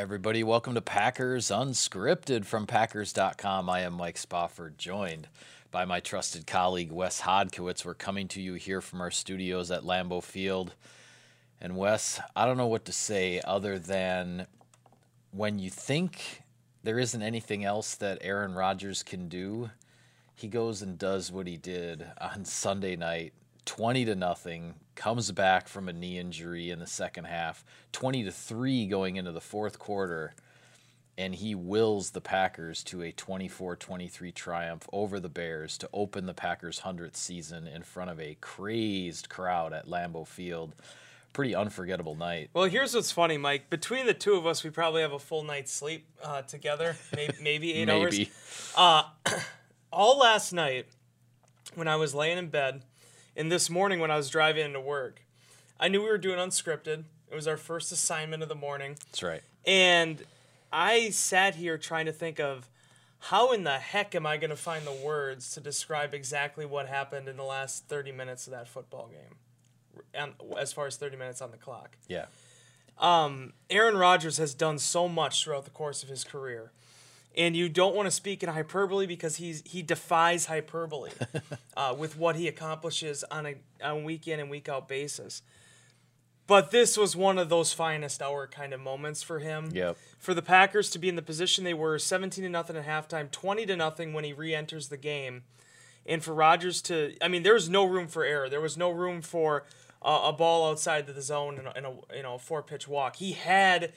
Everybody. Welcome to Packers Unscripted from Packers.com. I am Mike Spofford, joined by my trusted colleague Wes Hodkiewicz. We're coming to you here from our studios at Lambeau Field. And Wes, I don't know what to say other than when you think there isn't anything else that Aaron Rodgers can do, he goes and does what he did on Sunday night 20 to nothing, comes back from a knee injury in the second half, 20 to 3 going into the fourth quarter, and he wills the Packers to a 24-23 triumph over the Bears to open the Packers 100th season in front of a crazed crowd at Lambeau Field. Pretty unforgettable night. Well, here's what's funny, Mike. Between the two of us, we probably have a full night's sleep uh, together, maybe, maybe eight Maybe. hours. Uh, all last night, when I was laying in bed, and this morning when I was driving into work, I knew we were doing unscripted. It was our first assignment of the morning. That's right. And I sat here trying to think of how in the heck am I going to find the words to describe exactly what happened in the last 30 minutes of that football game, and as far as 30 minutes on the clock. Yeah. Um, Aaron Rodgers has done so much throughout the course of his career. And you don't want to speak in hyperbole because he's he defies hyperbole uh, with what he accomplishes on a on week in and week out basis. But this was one of those finest hour kind of moments for him. Yep. For the Packers to be in the position they were, 17 to nothing at halftime, 20 to nothing when he re-enters the game, and for Rodgers to, I mean, there was no room for error. There was no room for uh, a ball outside the zone in a, in a you know four pitch walk. He had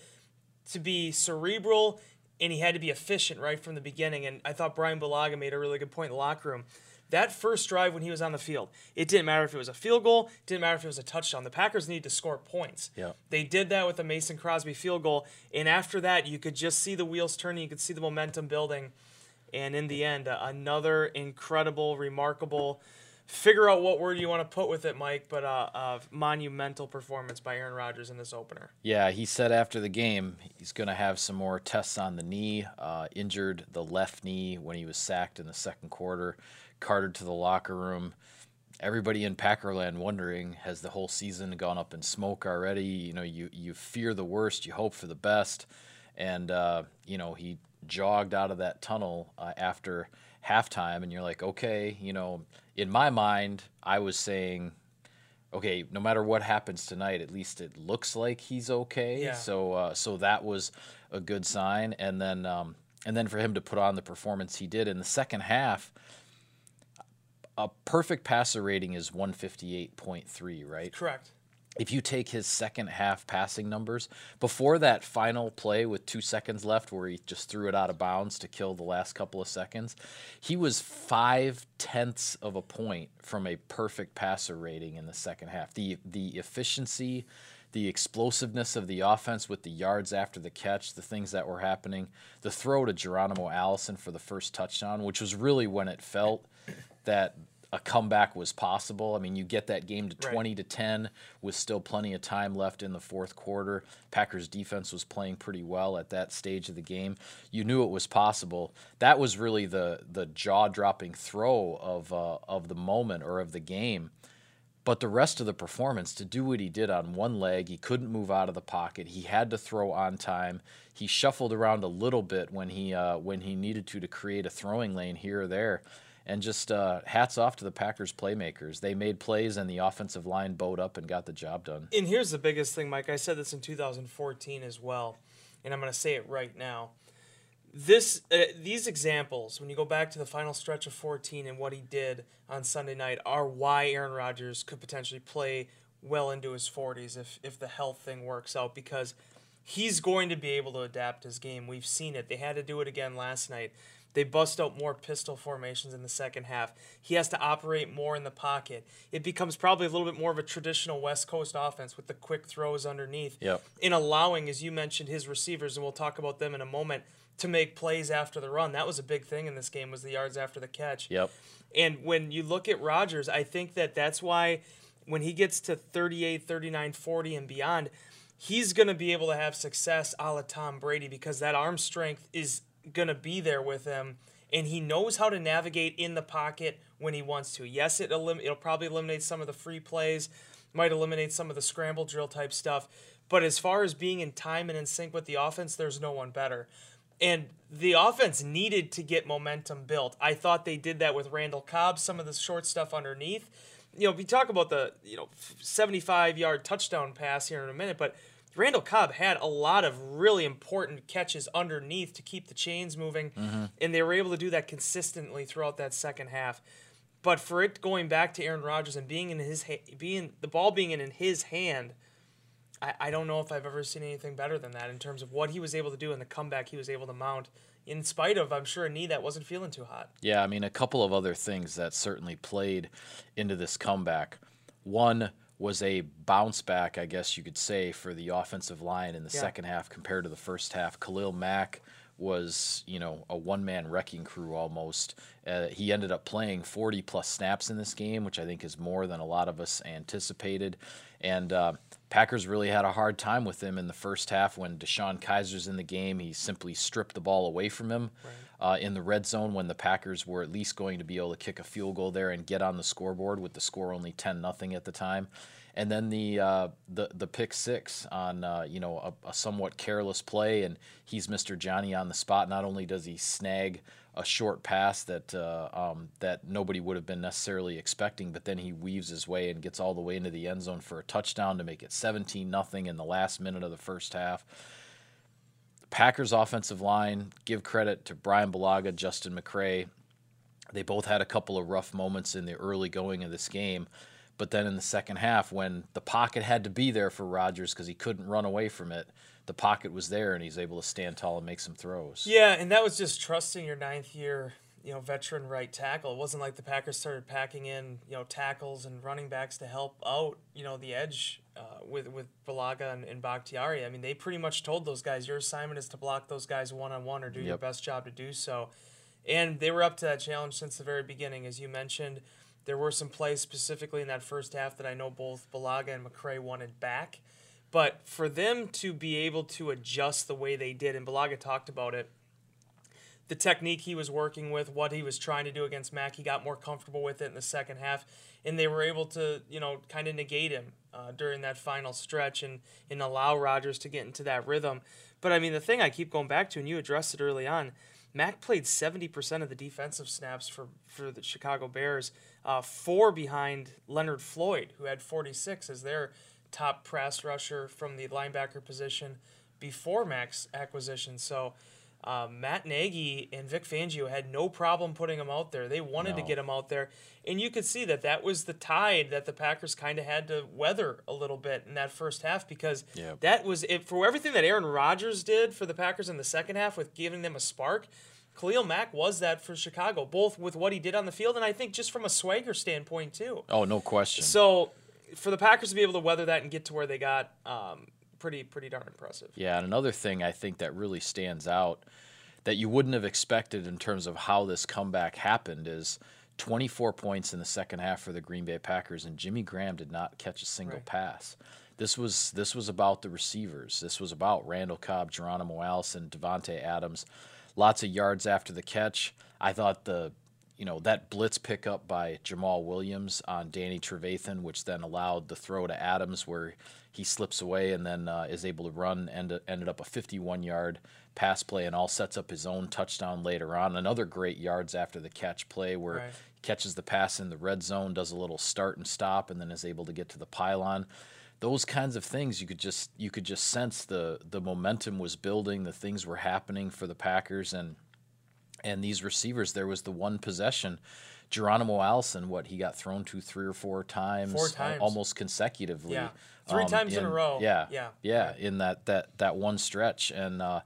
to be cerebral and he had to be efficient right from the beginning. And I thought Brian Bulaga made a really good point in the locker room. That first drive when he was on the field, it didn't matter if it was a field goal, didn't matter if it was a touchdown. The Packers needed to score points. Yeah. They did that with the Mason Crosby field goal, and after that, you could just see the wheels turning. You could see the momentum building, and in the end, uh, another incredible, remarkable. Figure out what word you want to put with it, Mike, but uh, uh, monumental performance by Aaron Rodgers in this opener. Yeah, he said after the game he's going to have some more tests on the knee. Uh, injured the left knee when he was sacked in the second quarter. Carted to the locker room. Everybody in Packerland wondering has the whole season gone up in smoke already? You know, you you fear the worst, you hope for the best, and uh, you know he jogged out of that tunnel uh, after halftime, and you're like, okay, you know, in my mind, I was saying okay, no matter what happens tonight, at least it looks like he's okay. Yeah. So uh, so that was a good sign, and then um, and then for him to put on the performance he did in the second half. A perfect passer rating is 158.3, right? Correct. If you take his second half passing numbers, before that final play with two seconds left where he just threw it out of bounds to kill the last couple of seconds, he was five tenths of a point from a perfect passer rating in the second half. The the efficiency, the explosiveness of the offense with the yards after the catch, the things that were happening, the throw to Geronimo Allison for the first touchdown, which was really when it felt that a comeback was possible. I mean, you get that game to Right. 20 to 10 with still plenty of time left in the fourth quarter. Packers defense was playing pretty well at that stage of the game. You knew it was possible. That was really the the jaw-dropping throw of uh, of the moment or of the game. But the rest of the performance, to do what he did on one leg, he couldn't move out of the pocket. He had to throw on time. He shuffled around a little bit when he uh, when he needed to to create a throwing lane here or there. And just uh, hats off to the Packers playmakers. They made plays, and the offensive line bowed up and got the job done. And here's the biggest thing, Mike. I said this in 2014 as well, and I'm going to say it right now. This, uh, these examples, when you go back to the final stretch of 14 and what he did on Sunday night, are why Aaron Rodgers could potentially play well into his 40s if if the health thing works out because he's going to be able to adapt his game. We've seen it. They had to do it again last night. They bust out more pistol formations in the second half. He has to operate more in the pocket. It becomes probably a little bit more of a traditional West Coast offense with the quick throws underneath. Yep. In allowing, as you mentioned, his receivers, and we'll talk about them in a moment, to make plays after the run. That was a big thing in this game was the yards after the catch. Yep. And when you look at Rodgers, I think that that's why when he gets to 38, 39, 40 and beyond, he's going to be able to have success a la Tom Brady because that arm strength is going to be there with him. And he knows how to navigate in the pocket when he wants to. Yes, it elim- it'll probably eliminate some of the free plays, might eliminate some of the scramble drill type stuff, But as far as being in time and in sync with the offense, there's no one better. And the offense needed to get momentum built. I thought they did that with Randall Cobb, some of the short stuff underneath. You know, we talk about the, you know, 75 yard touchdown pass here in a minute, but Randall Cobb had a lot of really important catches underneath to keep the chains moving, mm-hmm. and they were able to do that consistently throughout that second half. But for it going back to Aaron Rodgers and being in his ha- being the ball being in in his hand, I, I don't know if I've ever seen anything better than that in terms of what he was able to do and the comeback he was able to mount. In spite of, I'm sure, a knee that wasn't feeling too hot. Yeah, I mean, a couple of other things that certainly played into this comeback. One, was a bounce back, I guess you could say, for the offensive line in the yeah. second half compared to the first half. Khalil Mack was, you know, a one man wrecking crew almost. Uh, he ended up playing 40 plus snaps in this game, which I think is more than a lot of us anticipated. And uh, Packers really had a hard time with him in the first half when DeShone Kizer's in the game. He simply stripped the ball away from him right. uh, in the red zone when the Packers were at least going to be able to kick a field goal there and get on the scoreboard with the score only 10 nothing at the time. And then the uh, the the pick six on uh, you know a, a somewhat careless play, and he's Mr. Johnny on the spot. Not only does he snag a short pass that uh, um, that nobody would have been necessarily expecting. But then he weaves his way and gets all the way into the end zone for a touchdown to make it 17 nothing in the last minute of the first half. Packers offensive line, give credit to Brian Bulaga, Justin McCray. They both had a couple of rough moments in the early going of this game. But then in the second half, when the pocket had to be there for Rodgers because he couldn't run away from it, the pocket was there and he's able to stand tall and make some throws. Yeah, and that was just trusting your ninth year, you know, veteran right tackle. It wasn't like the Packers started packing in, you know, tackles and running backs to help out, you know, the edge uh, with with Bulaga and, and Bakhtiari. I mean, they pretty much told those guys, your assignment is to block those guys one on one or do yep. your best job to do so. And they were up to that challenge since the very beginning, as you mentioned. There were some plays specifically in that first half that I know both Bulaga and McCray wanted back. But for them to be able to adjust the way they did, and Bulaga talked about it, the technique he was working with, what he was trying to do against Mack, he got more comfortable with it in the second half, and they were able to, you know, kind of negate him uh, during that final stretch and and allow Rodgers to get into that rhythm. But I mean, the thing I keep going back to, and you addressed it early on, Mack played seventy percent of the defensive snaps for for the Chicago Bears, uh, four behind Leonard Floyd, who had forty six as their top pass rusher from the linebacker position before Mack's acquisition. So uh, Matt Nagy and Vic Fangio had no problem putting him out there. They wanted no. to get him out there, and you could see that that was the tide that the Packers kind of had to weather a little bit in that first half because yep. that was it for everything that Aaron Rodgers did for the Packers in the second half with giving them a spark. Khalil Mack was that for Chicago, both with what he did on the field and I think just from a swagger standpoint too. Oh, no question. So for the Packers to be able to weather that and get to where they got, um, pretty pretty darn impressive. Yeah, and another thing I think that really stands out that you wouldn't have expected in terms of how this comeback happened is 24 points in the second half for the Green Bay Packers, and Jimmy Graham did not catch a single right. pass. This was this was about the receivers. This was about Randall Cobb, Geronimo Allison, Davante Adams. Lots of yards after the catch. I thought the you know, that blitz pickup by Jamaal Williams on Danny Trevathan, which then allowed the throw to Adams where he slips away and then uh, is able to run and ended up a 51 yard pass play and all sets up his own touchdown later on. Another great yards after the catch play where right. he catches the pass in the red zone, does a little start and stop, and then is able to get to the pylon. Those kinds of things you could just you could just sense the the momentum was building, the things were happening for the Packers and and these receivers, there was the one possession. Geronimo Allison, what he got thrown to three or four times, four times. almost consecutively. Yeah, three um, times in, in, a row. Yeah, yeah, yeah. In that that that one stretch, and uh,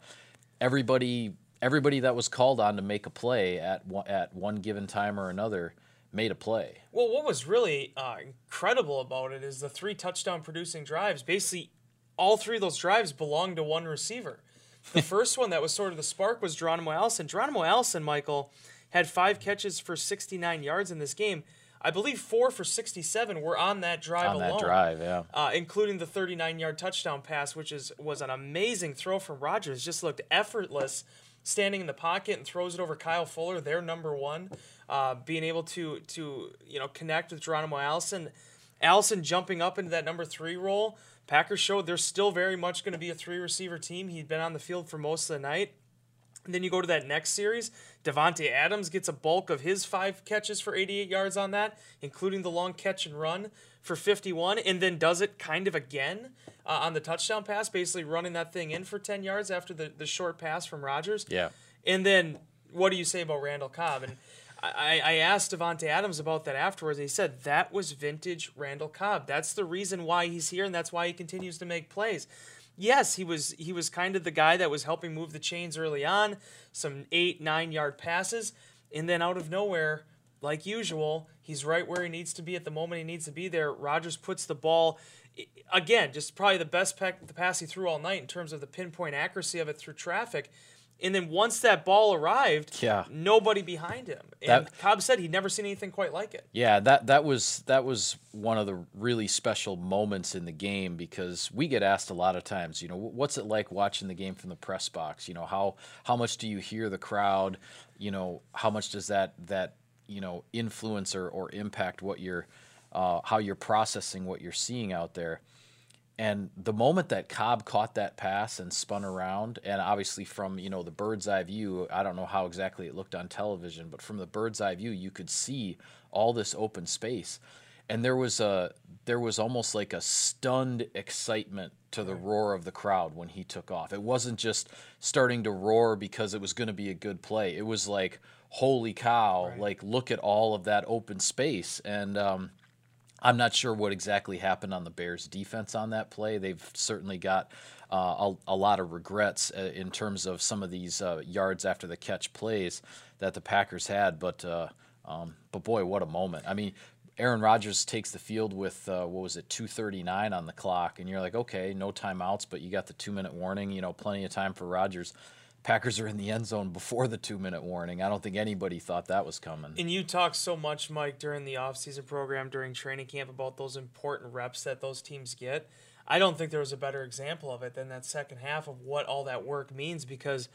everybody everybody that was called on to make a play at one, at one given time or another made a play. Well, what was really uh, incredible about it is the three touchdown producing drives. Basically, all three of those drives belonged to one receiver. The first one that was sort of the spark was Geronimo Allison. Geronimo Allison, Michael, had five catches for 69 yards in this game. I believe four for 67 were on that drive on alone. that drive, yeah. Uh, including the 39-yard touchdown pass, which is was an amazing throw from Rodgers. Just looked effortless, standing in the pocket and throws it over Kyle Fuller, their number one. Uh, being able to to you know connect with Geronimo Allison. Allison jumping up into that number three role. Packers showed they're still very much going to be a three receiver team. He'd been on the field for most of the night. And then you go to that next series. Davante Adams gets a bulk of his five catches for 88 yards on that, including the long catch and run for 51, and then does it kind of again uh, on the touchdown pass, basically running that thing in for 10 yards after the, the short pass from Rodgers. Yeah. And then what do you say about Randall Cobb? And I, I asked Davante Adams about that afterwards, he said that was vintage Randall Cobb. That's the reason why he's here, and that's why he continues to make plays yes, he was he was kind of the guy that was helping move the chains early on, some eight nine yard passes, and then out of nowhere, like usual, he's right where he needs to be at the moment he needs to be there. Rodgers puts the ball. Again, just probably the best the pass he threw all night in terms of the pinpoint accuracy of it through traffic. And then once that ball arrived, yeah. nobody behind him. And that, Cobb said he'd never seen anything quite like it. Yeah, that that was that was one of the really special moments in the game because we get asked a lot of times, you know, what's it like watching the game from the press box? You know, how how much do you hear the crowd? You know, how much does that that you know influence or, or impact what you're uh, how you're processing what you're seeing out there? And the moment that Cobb caught that pass and spun around, and obviously from you know the bird's eye view, I don't know how exactly it looked on television, but from the bird's eye view, you could see all this open space, and there was a there was almost like a stunned excitement to the roar of the crowd when he took off. It wasn't just starting to roar because it was going to be a good play. It was like, holy cow! Right. Like look at all of that open space, and um, I'm not sure what exactly happened on the Bears' defense on that play. They've certainly got uh, a, a, lot of regrets uh, in terms of some of these uh, yards after the catch plays that the Packers had. But uh, um, but boy, what a moment! I mean, Aaron Rodgers takes the field with uh, what was it, 2:39 on the clock, and you're like, okay, no timeouts, but you got the two minute warning. You know, plenty of time for Rodgers. Packers are in the end zone before the two minute warning. I don't think anybody thought that was coming. And you talked so much, Mike, during the offseason program, during training camp, about those important reps that those teams get. I don't think there was a better example of it than that second half of what all that work means because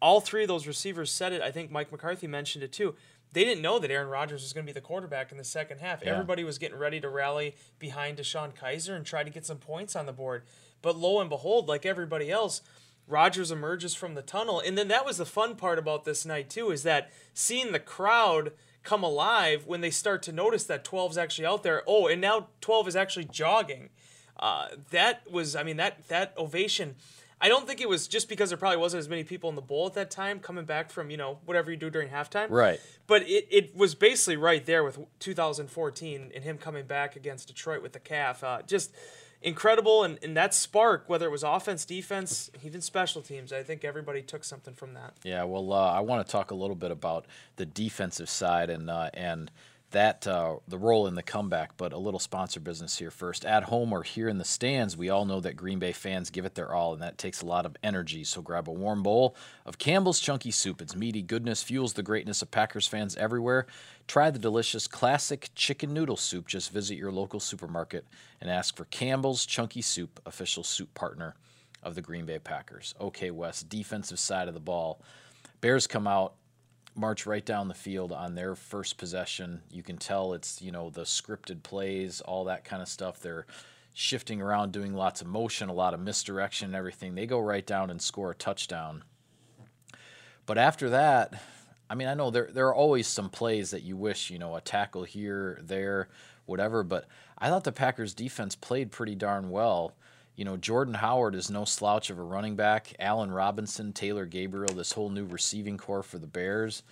all three of those receivers said it. I think Mike McCarthy mentioned it too. They didn't know that Aaron Rodgers was going to be the quarterback in the second half. Yeah. Everybody was getting ready to rally behind DeShone Kizer and try to get some points on the board. But lo and behold, like everybody else, Rodgers emerges from the tunnel. And then that was the fun part about this night, too, is that seeing the crowd come alive when they start to notice that 12's actually out there. Oh, and now 12 is actually jogging. Uh, that was, I mean, that that ovation. I don't think it was just because there probably wasn't as many people in the bowl at that time coming back from, you know, whatever you do during halftime. Right. But it, it was basically right there with 2014 and him coming back against Detroit with the calf. Uh, just incredible. And, and that spark, whether it was offense, defense, even special teams, I think everybody took something from that. Yeah, well, uh, I want to talk a little bit about the defensive side and uh, and that uh, the role in the comeback, but a little sponsor business here first. At home or here in the stands, we all know that Green Bay fans give it their all, and that takes a lot of energy. So grab a warm bowl of Campbell's Chunky Soup. Its meaty goodness fuels the greatness of Packers fans everywhere. Try the delicious classic chicken noodle soup. Just visit your local supermarket and ask for Campbell's Chunky Soup, official soup partner of the Green Bay Packers. Okay, Wes, defensive side of the ball. Bears come out march right down the field on their first possession. You can tell it's, you know, the scripted plays, all that kind of stuff. They're shifting around, doing lots of motion, a lot of misdirection and everything. They go right down and score a touchdown. But after that, I mean, I know there there are always some plays that you wish, you know, a tackle here, there, whatever, but I thought the Packers defense played pretty darn well you know, Jordan Howard is no slouch of a running back. Allen Robinson, Taylor Gabriel, this whole new receiving corps for the Bears.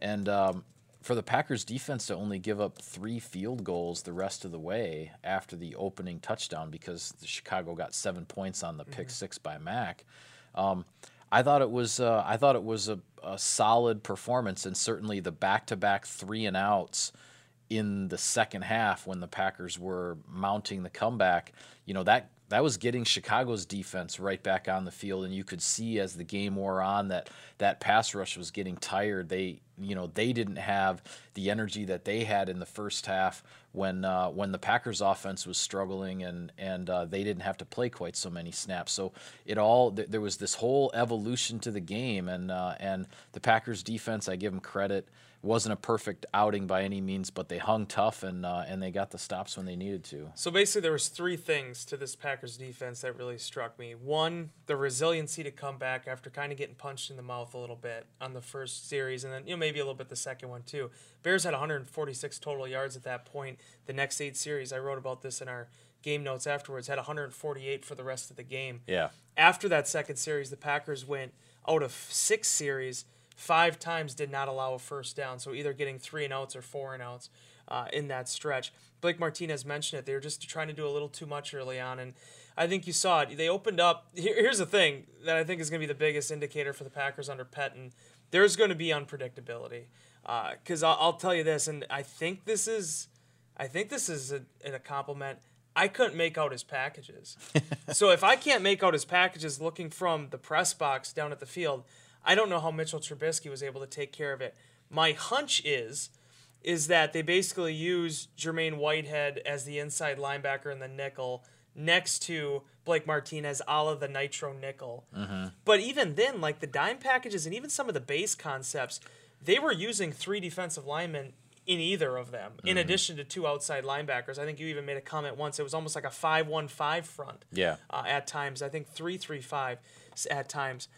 And um, for the Packers defense to only give up three field goals the rest of the way after the opening touchdown because Chicago got seven points on the pick mm-hmm. six by Mack. Um, I thought it was uh, I thought it was a, a solid performance and certainly the back to back three and outs in the second half when the Packers were mounting the comeback. You know that that was getting Chicago's defense right back on the field, and you could see as the game wore on that that pass rush was getting tired. They you know they didn't have the energy that they had in the first half when uh, when the Packers offense was struggling and and uh, they didn't have to play quite so many snaps. So it all th- there was this whole evolution to the game and uh, and the Packers defense I give them credit wasn't a perfect outing by any means, but they hung tough and uh, and they got the stops when they needed to. So basically, there was three things to this Packers defense that really struck me. One, the resiliency to come back after kind of getting punched in the mouth a little bit on the first series, and then you know maybe a little bit the second one too. Bears had 146 total yards at that point. The next eight series, I wrote about this in our game notes afterwards, had 148 for the rest of the game. Yeah. After that second series, the Packers went out of six series five times did not allow a first down. So either getting three and outs or four and outs uh, in that stretch. Blake Martinez mentioned it. They were just trying to do a little too much early on. And I think you saw it. They opened up. Here, here's the thing that I think is going to be the biggest indicator for the Packers under Pettine. There's going to be unpredictability. Because uh, I'll, I'll, tell you this, and I think this is, I think this is a, a compliment. I couldn't make out his packages. so if I can't make out his packages looking from the press box down at the field, I don't know how Mitchell Trubisky was able to take care of it. My hunch is is that they basically use Jermaine Whitehead as the inside linebacker in the nickel next to Blake Martinez a la the Nitro nickel. Mm-hmm. But even then, like the dime packages and even some of the base concepts, they were using three defensive linemen in either of them, mm-hmm. in addition to two outside linebackers. I think you even made a comment once. It was almost like a 5 1 5 front yeah. Uh, at times. I think 3 3 5 at times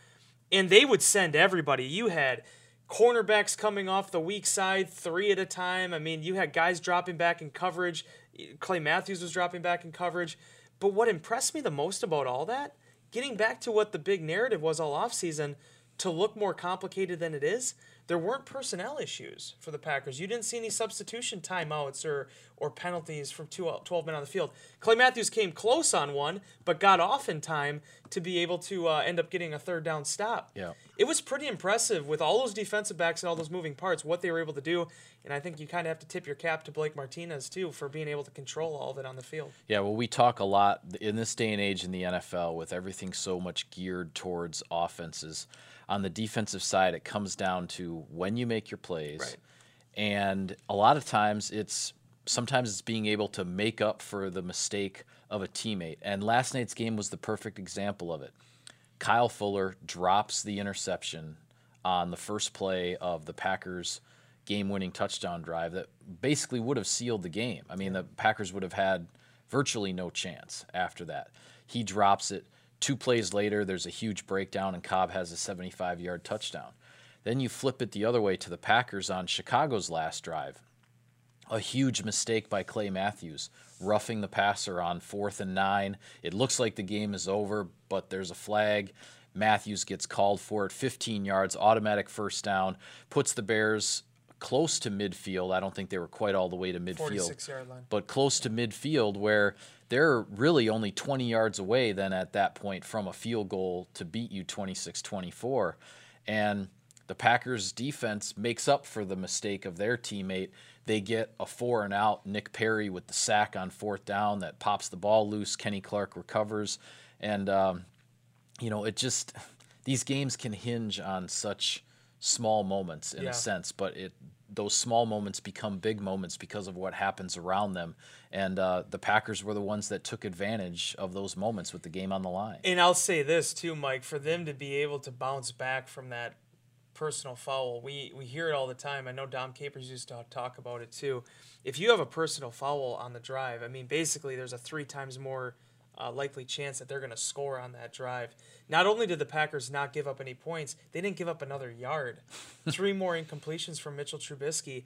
and they would send everybody. You had cornerbacks coming off the weak side three at a time. I mean, you had guys dropping back in coverage. Clay Matthews was dropping back in coverage. But what impressed me the most about all that, getting back to what the big narrative was all offseason, to look more complicated than it is, there weren't personnel issues for the Packers. You didn't see any substitution timeouts or or penalties from two, 12 men on the field. Clay Matthews came close on one, but got off in time to be able to uh, end up getting a third down stop. Yeah. It was pretty impressive with all those defensive backs and all those moving parts, what they were able to do. And I think you kind of have to tip your cap to Blake Martinez, too, for being able to control all of it on the field. Yeah, well, we talk a lot in this day and age in the NFL with everything so much geared towards offenses on the defensive side, it comes down to when you make your plays. Right. And a lot of times it's sometimes it's being able to make up for the mistake of a teammate. And last night's game was the perfect example of it. Kyle Fuller drops the interception on the first play of the Packers game winning touchdown drive that basically would have sealed the game. I mean, the Packers would have had virtually no chance after that. He drops it. Two plays later, there's a huge breakdown, and Cobb has a 75 yard touchdown. Then you flip it the other way to the Packers on Chicago's last drive. A huge mistake by Clay Matthews, roughing the passer on fourth and nine. It looks like the game is over, but there's a flag. Matthews gets called for it, 15 yards, automatic first down, puts the Bears close to midfield. I don't think they were quite all the way to midfield, but close to midfield where they're really only 20 yards away then at that point from a field goal to beat you 26-24. And the Packers defense makes up for the mistake of their teammate. They get a four and out. Nick Perry with the sack on fourth down that pops the ball loose. Kenny Clark recovers. And, um, you know, it just, these games can hinge on such small moments in yeah. a sense, but it those small moments become big moments because of what happens around them. And uh, the Packers were the ones that took advantage of those moments with the game on the line. And I'll say this too, Mike, for them to be able to bounce back from that personal foul, we, we hear it all the time. I know Dom Capers used to talk about it too. If you have a personal foul on the drive, I mean, basically there's a three times more – uh, likely chance that they're going to score on that drive. Not only did the Packers not give up any points, they didn't give up another yard. Three more incompletions from Mitchell Trubisky.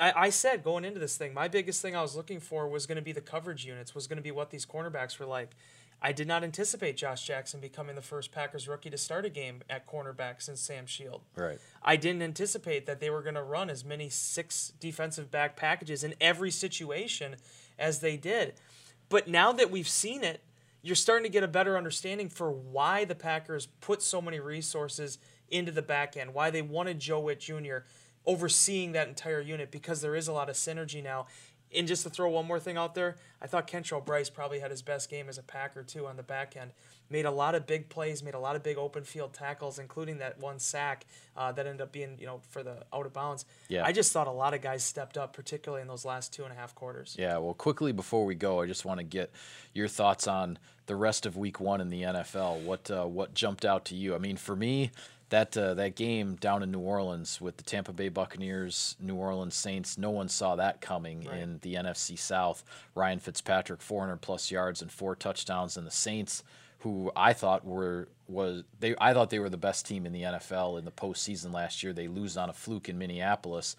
I, I said going into this thing, my biggest thing I was looking for was going to be the coverage units, was going to be what these cornerbacks were like. I did not anticipate Josh Jackson becoming the first Packers rookie to start a game at cornerback since Sam Shield. Right. I didn't anticipate that they were going to run as many six defensive back packages in every situation as they did. But now that we've seen it, you're starting to get a better understanding for why the Packers put so many resources into the back end, why they wanted Joe Whitt Jr. overseeing that entire unit, because there is a lot of synergy now. And just to throw one more thing out there, I thought Kentrell Brice probably had his best game as a Packer too on the back end. Made a lot of big plays, made a lot of big open field tackles, including that one sack uh, that ended up being you know for the out of bounds. Yeah. I just thought a lot of guys stepped up, particularly in those last two and a half quarters. Yeah, well, quickly before we go, I just want to get your thoughts on the rest of Week One in the NFL. What uh, what jumped out to you? I mean, for me, that uh, that game down in New Orleans with the Tampa Bay Buccaneers, New Orleans Saints, no one saw that coming Right. in the NFC South. Ryan Fitzpatrick, 400 plus yards and four touchdowns, and the Saints, who I thought were was they I thought they were the best team in the NFL in the postseason last year. They lose on a fluke in Minneapolis.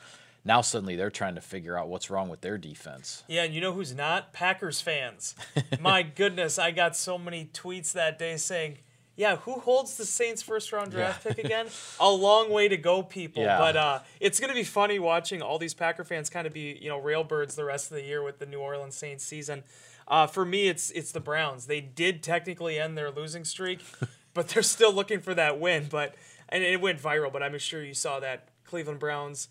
Now suddenly they're trying to figure out what's wrong with their defense. Yeah, and you know who's not? Packers fans. My goodness, I got so many tweets that day saying, "Yeah, who holds the Saints' first round draft pick again?" A long way to go, people. Yeah. But uh, it's gonna be funny watching all these Packer fans kind of be, you know, railbirds the rest of the year with the New Orleans Saints season. Uh, for me, it's it's the Browns. They did technically end their losing streak, but they're still looking for that win. But and it went viral. But I'm sure you saw that Cleveland Browns.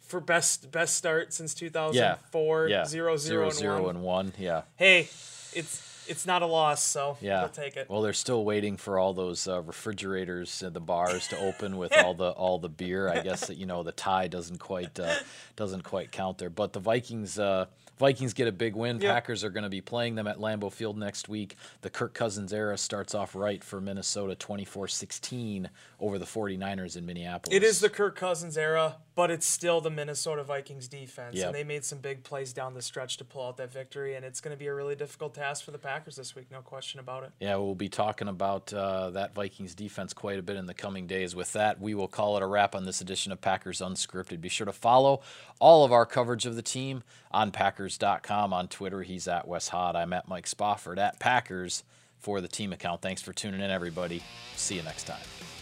For best best start since 2004, yeah, zero, zero, and zero one and one. Yeah, hey, it's it's not a loss, so yeah. we'll take it. Well, they're still waiting for all those uh, refrigerators and the bars to open with all the all the beer. I guess that you know the tie doesn't quite uh, doesn't quite count there. But the Vikings uh, Vikings get a big win. Yep. Packers are going to be playing them at Lambeau Field next week. The Kirk Cousins era starts off right for Minnesota 24-16 over the 49ers in Minneapolis. It is the Kirk Cousins era, but it's still the Minnesota Vikings defense, Yep. and they made some big plays down the stretch to pull out that victory. And it's going to be a really difficult task for the Packers this week, no question about it. Yeah, we'll be talking about uh, that Vikings defense quite a bit in the coming days. With that, we will call it a wrap on this edition of Packers Unscripted. Be sure to follow all of our coverage of the team on Packers.com. On Twitter, he's at Wes Hod. I'm at Mike Spofford at Packers for the team account. Thanks for tuning in, everybody. See you next time.